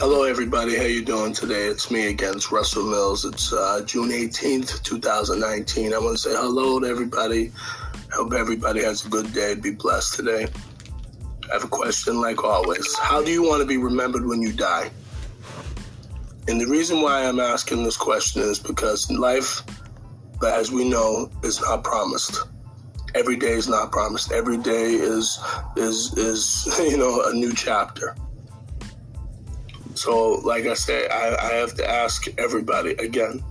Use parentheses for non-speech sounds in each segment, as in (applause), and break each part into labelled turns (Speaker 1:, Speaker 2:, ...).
Speaker 1: Hello, everybody. How you doing today? It's me against Russell Mills. It's uh, June 18th, 2019. I want to say hello to everybody. Hope everybody has a good day. Be blessed today. I have a question, like always. How do you want to be remembered when you die? And the reason why I'm asking this question is because life, as we know, is not promised. Every day is not promised. Every day is is is (laughs) you know a new chapter. So, like I said, I, I have to ask everybody again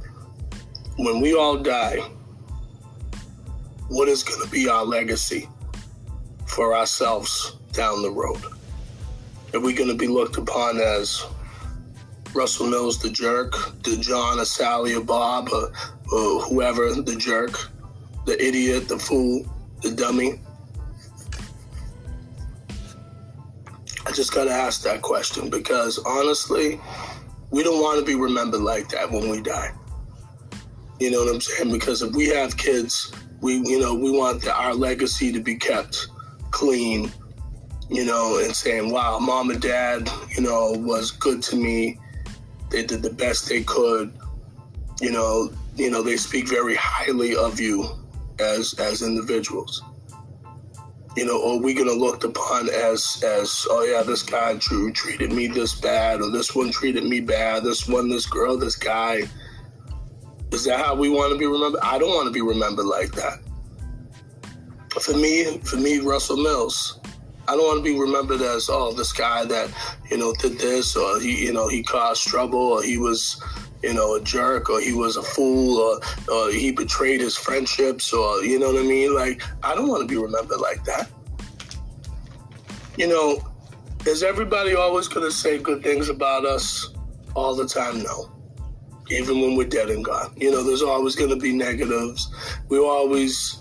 Speaker 1: when we all die, what is going to be our legacy for ourselves down the road? Are we going to be looked upon as Russell Mills the jerk, the John, a Sally, a Bob, or, or whoever the jerk, the idiot, the fool, the dummy? I just got to ask that question because honestly, we don't want to be remembered like that when we die. You know what I'm saying? Because if we have kids, we you know we want the, our legacy to be kept clean. You know, and saying, "Wow, mom and dad, you know, was good to me. They did the best they could. You know, you know, they speak very highly of you as as individuals." You know, are we going to looked upon as as oh yeah, this guy Drew treated me this bad, or this one treated me bad, this one, this girl, this guy. Is that how we want to be remembered? I don't want to be remembered like that. For me, for me, Russell Mills, I don't want to be remembered as oh this guy that you know did this, or he you know he caused trouble, or he was you know, a jerk or he was a fool or, or he betrayed his friendships or, you know what I mean? Like, I don't want to be remembered like that. You know, is everybody always going to say good things about us all the time? No. Even when we're dead and gone. You know, there's always going to be negatives. We're always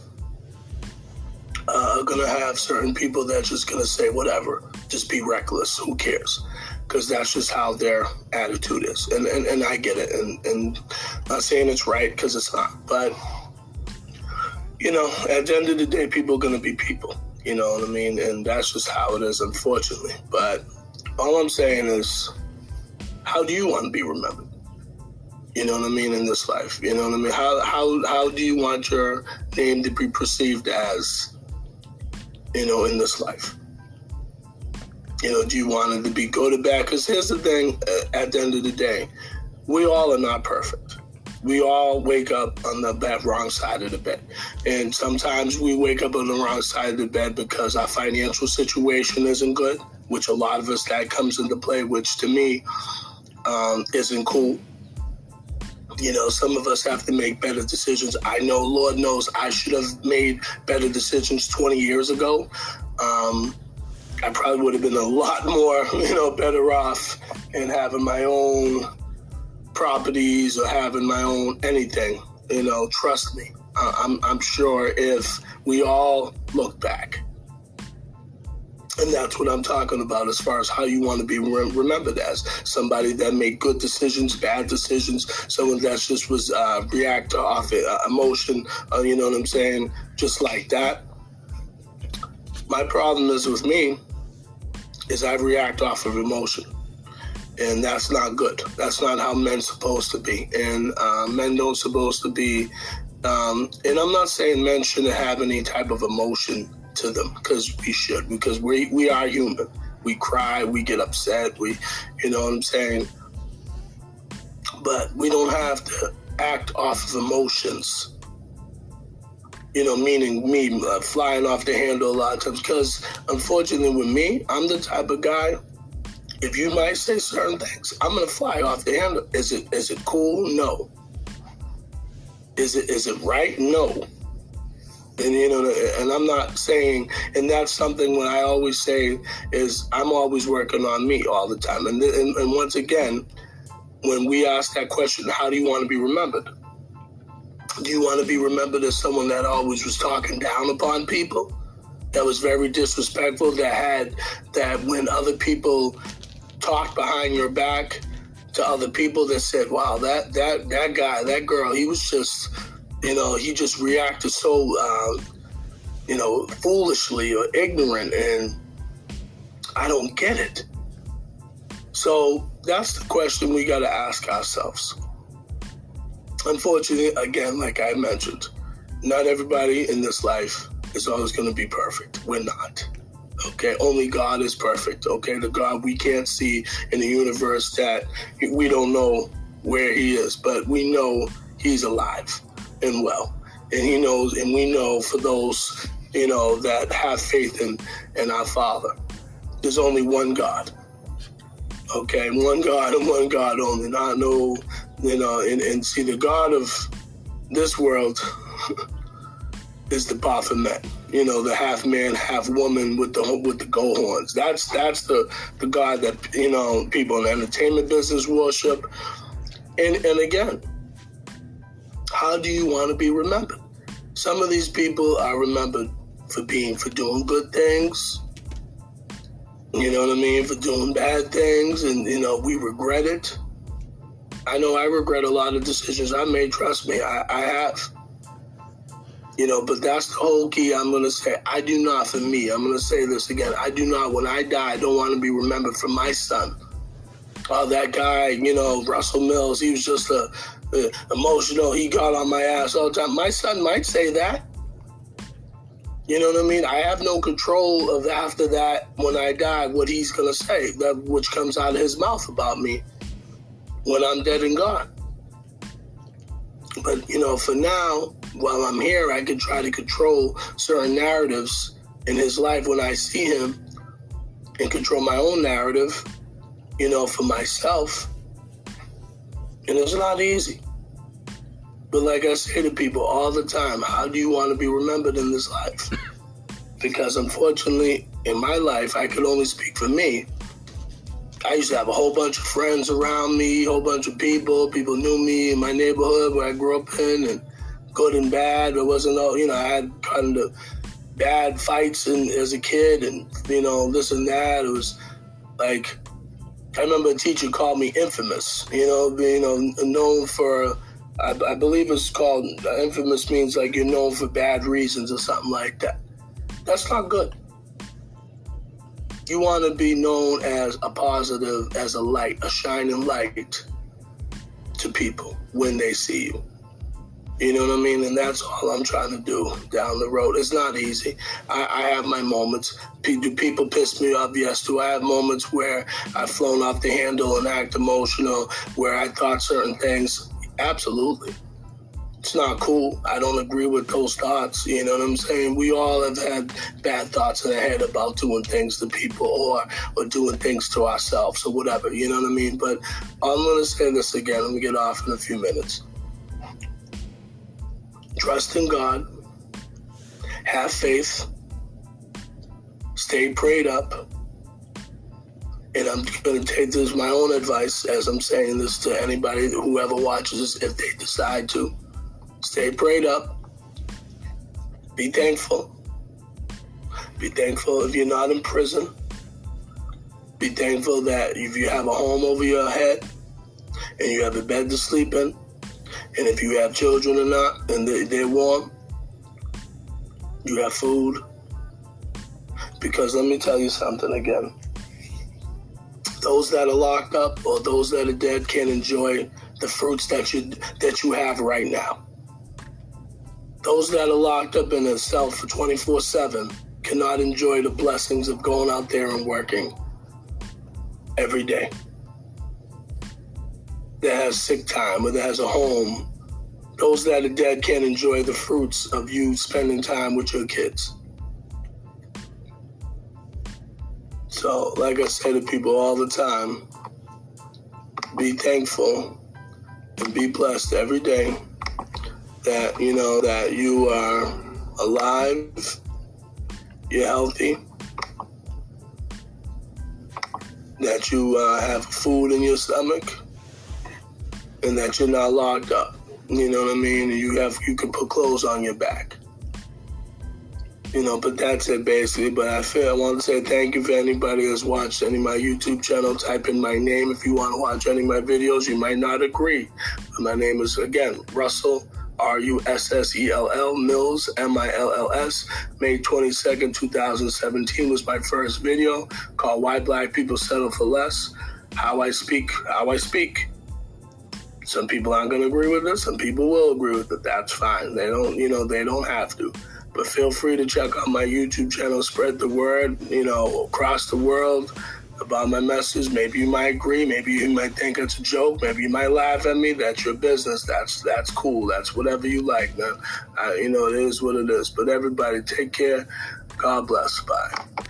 Speaker 1: uh, going to have certain people that just going to say whatever, just be reckless. Who cares? Because that's just how their attitude is. And, and, and I get it. And, and not saying it's right because it's not. But, you know, at the end of the day, people are going to be people. You know what I mean? And that's just how it is, unfortunately. But all I'm saying is, how do you want to be remembered? You know what I mean in this life. You know what I mean. How how how do you want your name to be perceived as? You know, in this life. You know, do you want it to be good or bad? Because here's the thing uh, at the end of the day, we all are not perfect. We all wake up on the bad, wrong side of the bed. And sometimes we wake up on the wrong side of the bed because our financial situation isn't good, which a lot of us that comes into play, which to me um, isn't cool. You know, some of us have to make better decisions. I know, Lord knows, I should have made better decisions 20 years ago. Um, I probably would have been a lot more, (laughs) you know, better off in having my own properties or having my own anything. You know, trust me. I'm, I'm sure if we all look back, and that's what I'm talking about as far as how you want to be remembered as somebody that made good decisions, bad decisions, someone that just was uh, react off uh, emotion, uh, you know what I'm saying? Just like that. My problem is with me is I react off of emotion. And that's not good. That's not how men's supposed to be. And uh, men don't supposed to be. Um, and I'm not saying men shouldn't have any type of emotion to them because we should, because we we are human. We cry, we get upset, we, you know what I'm saying. But we don't have to act off of emotions you know, meaning me uh, flying off the handle a lot of times. Because unfortunately, with me, I'm the type of guy. If you might say certain things, I'm gonna fly off the handle. Is it is it cool? No. Is it is it right? No. And you know, and I'm not saying, and that's something when I always say is I'm always working on me all the time. And and, and once again, when we ask that question, how do you want to be remembered? Do you want to be remembered as someone that always was talking down upon people? That was very disrespectful, that had, that when other people talked behind your back to other people that said, wow, that, that, that guy, that girl, he was just, you know, he just reacted so, uh, you know, foolishly or ignorant. And I don't get it. So that's the question we got to ask ourselves. Unfortunately, again, like I mentioned, not everybody in this life is always going to be perfect. We're not. Okay, only God is perfect. Okay, the God we can't see in the universe that we don't know where He is, but we know He's alive and well, and He knows, and we know for those you know that have faith in in our Father, there's only one God. Okay, one God and one God only. Not no, you know, and, and see the God of this world (laughs) is the Baphomet you know, the half man, half woman with the with the gold horns. That's that's the the God that you know people in the entertainment business worship. And and again, how do you want to be remembered? Some of these people are remembered for being for doing good things. You know what I mean? For doing bad things, and you know we regret it. I know I regret a lot of decisions I made. Trust me, I, I have. You know, but that's the whole key. I'm going to say, I do not, for me, I'm going to say this again. I do not, when I die, I don't want to be remembered for my son. Oh, that guy, you know, Russell Mills, he was just a, a emotional. He got on my ass all the time. My son might say that. You know what I mean? I have no control of after that when I die what he's gonna say, that which comes out of his mouth about me when I'm dead and gone. But you know, for now, while I'm here, I can try to control certain narratives in his life when I see him and control my own narrative, you know, for myself. And it's not easy. But like I say to people all the time, how do you want to be remembered in this life? (laughs) Because unfortunately, in my life, I could only speak for me. I used to have a whole bunch of friends around me, a whole bunch of people. People knew me in my neighborhood where I grew up in, and good and bad. It wasn't all, you know, I had kind of bad fights and, as a kid and, you know, this and that. It was like, I remember a teacher called me infamous, you know, being you know, known for, I, I believe it's called, uh, infamous means like you're known for bad reasons or something like that. That's not good. You want to be known as a positive, as a light, a shining light to people when they see you. You know what I mean? And that's all I'm trying to do down the road. It's not easy. I, I have my moments. Do people piss me off? Yes. Do I have moments where I've flown off the handle and act emotional, where I thought certain things? Absolutely. It's not cool. I don't agree with those thoughts. You know what I'm saying? We all have had bad thoughts in our head about doing things to people or or doing things to ourselves or whatever. You know what I mean? But I'm gonna say this again. Let me get off in a few minutes. Trust in God. Have faith. Stay prayed up. And I'm going to take this my own advice as I'm saying this to anybody, whoever watches this, if they decide to. Stay prayed up. Be thankful. Be thankful if you're not in prison. Be thankful that if you have a home over your head and you have a bed to sleep in, and if you have children or not, and they, they're warm, you have food. Because let me tell you something again. Those that are locked up or those that are dead can't enjoy the fruits that you that you have right now. Those that are locked up in a cell for 24/7 cannot enjoy the blessings of going out there and working every day. That has sick time or that has a home, those that are dead can't enjoy the fruits of you spending time with your kids. So, like I say to people all the time, be thankful and be blessed every day that you know that you are alive, you're healthy, that you uh, have food in your stomach and that you're not locked up. You know what I mean? You have you can put clothes on your back. You know, but that's it basically. But I feel I want to say thank you for anybody that's watched any of my YouTube channel. Type in my name if you want to watch any of my videos. You might not agree. My name is again Russell R U S S E L L Mills M I L L S. May 22nd, 2017 was my first video called Why Black People Settle for Less. how I speak, how I speak. Some people aren't going to agree with it. Some people will agree with it. That's fine. They don't, you know, they don't have to. But feel free to check out my YouTube channel, spread the word, you know, across the world about my message. Maybe you might agree. Maybe you might think it's a joke. Maybe you might laugh at me. That's your business. That's that's cool. That's whatever you like, man. you know, it is what it is. But everybody, take care. God bless. Bye.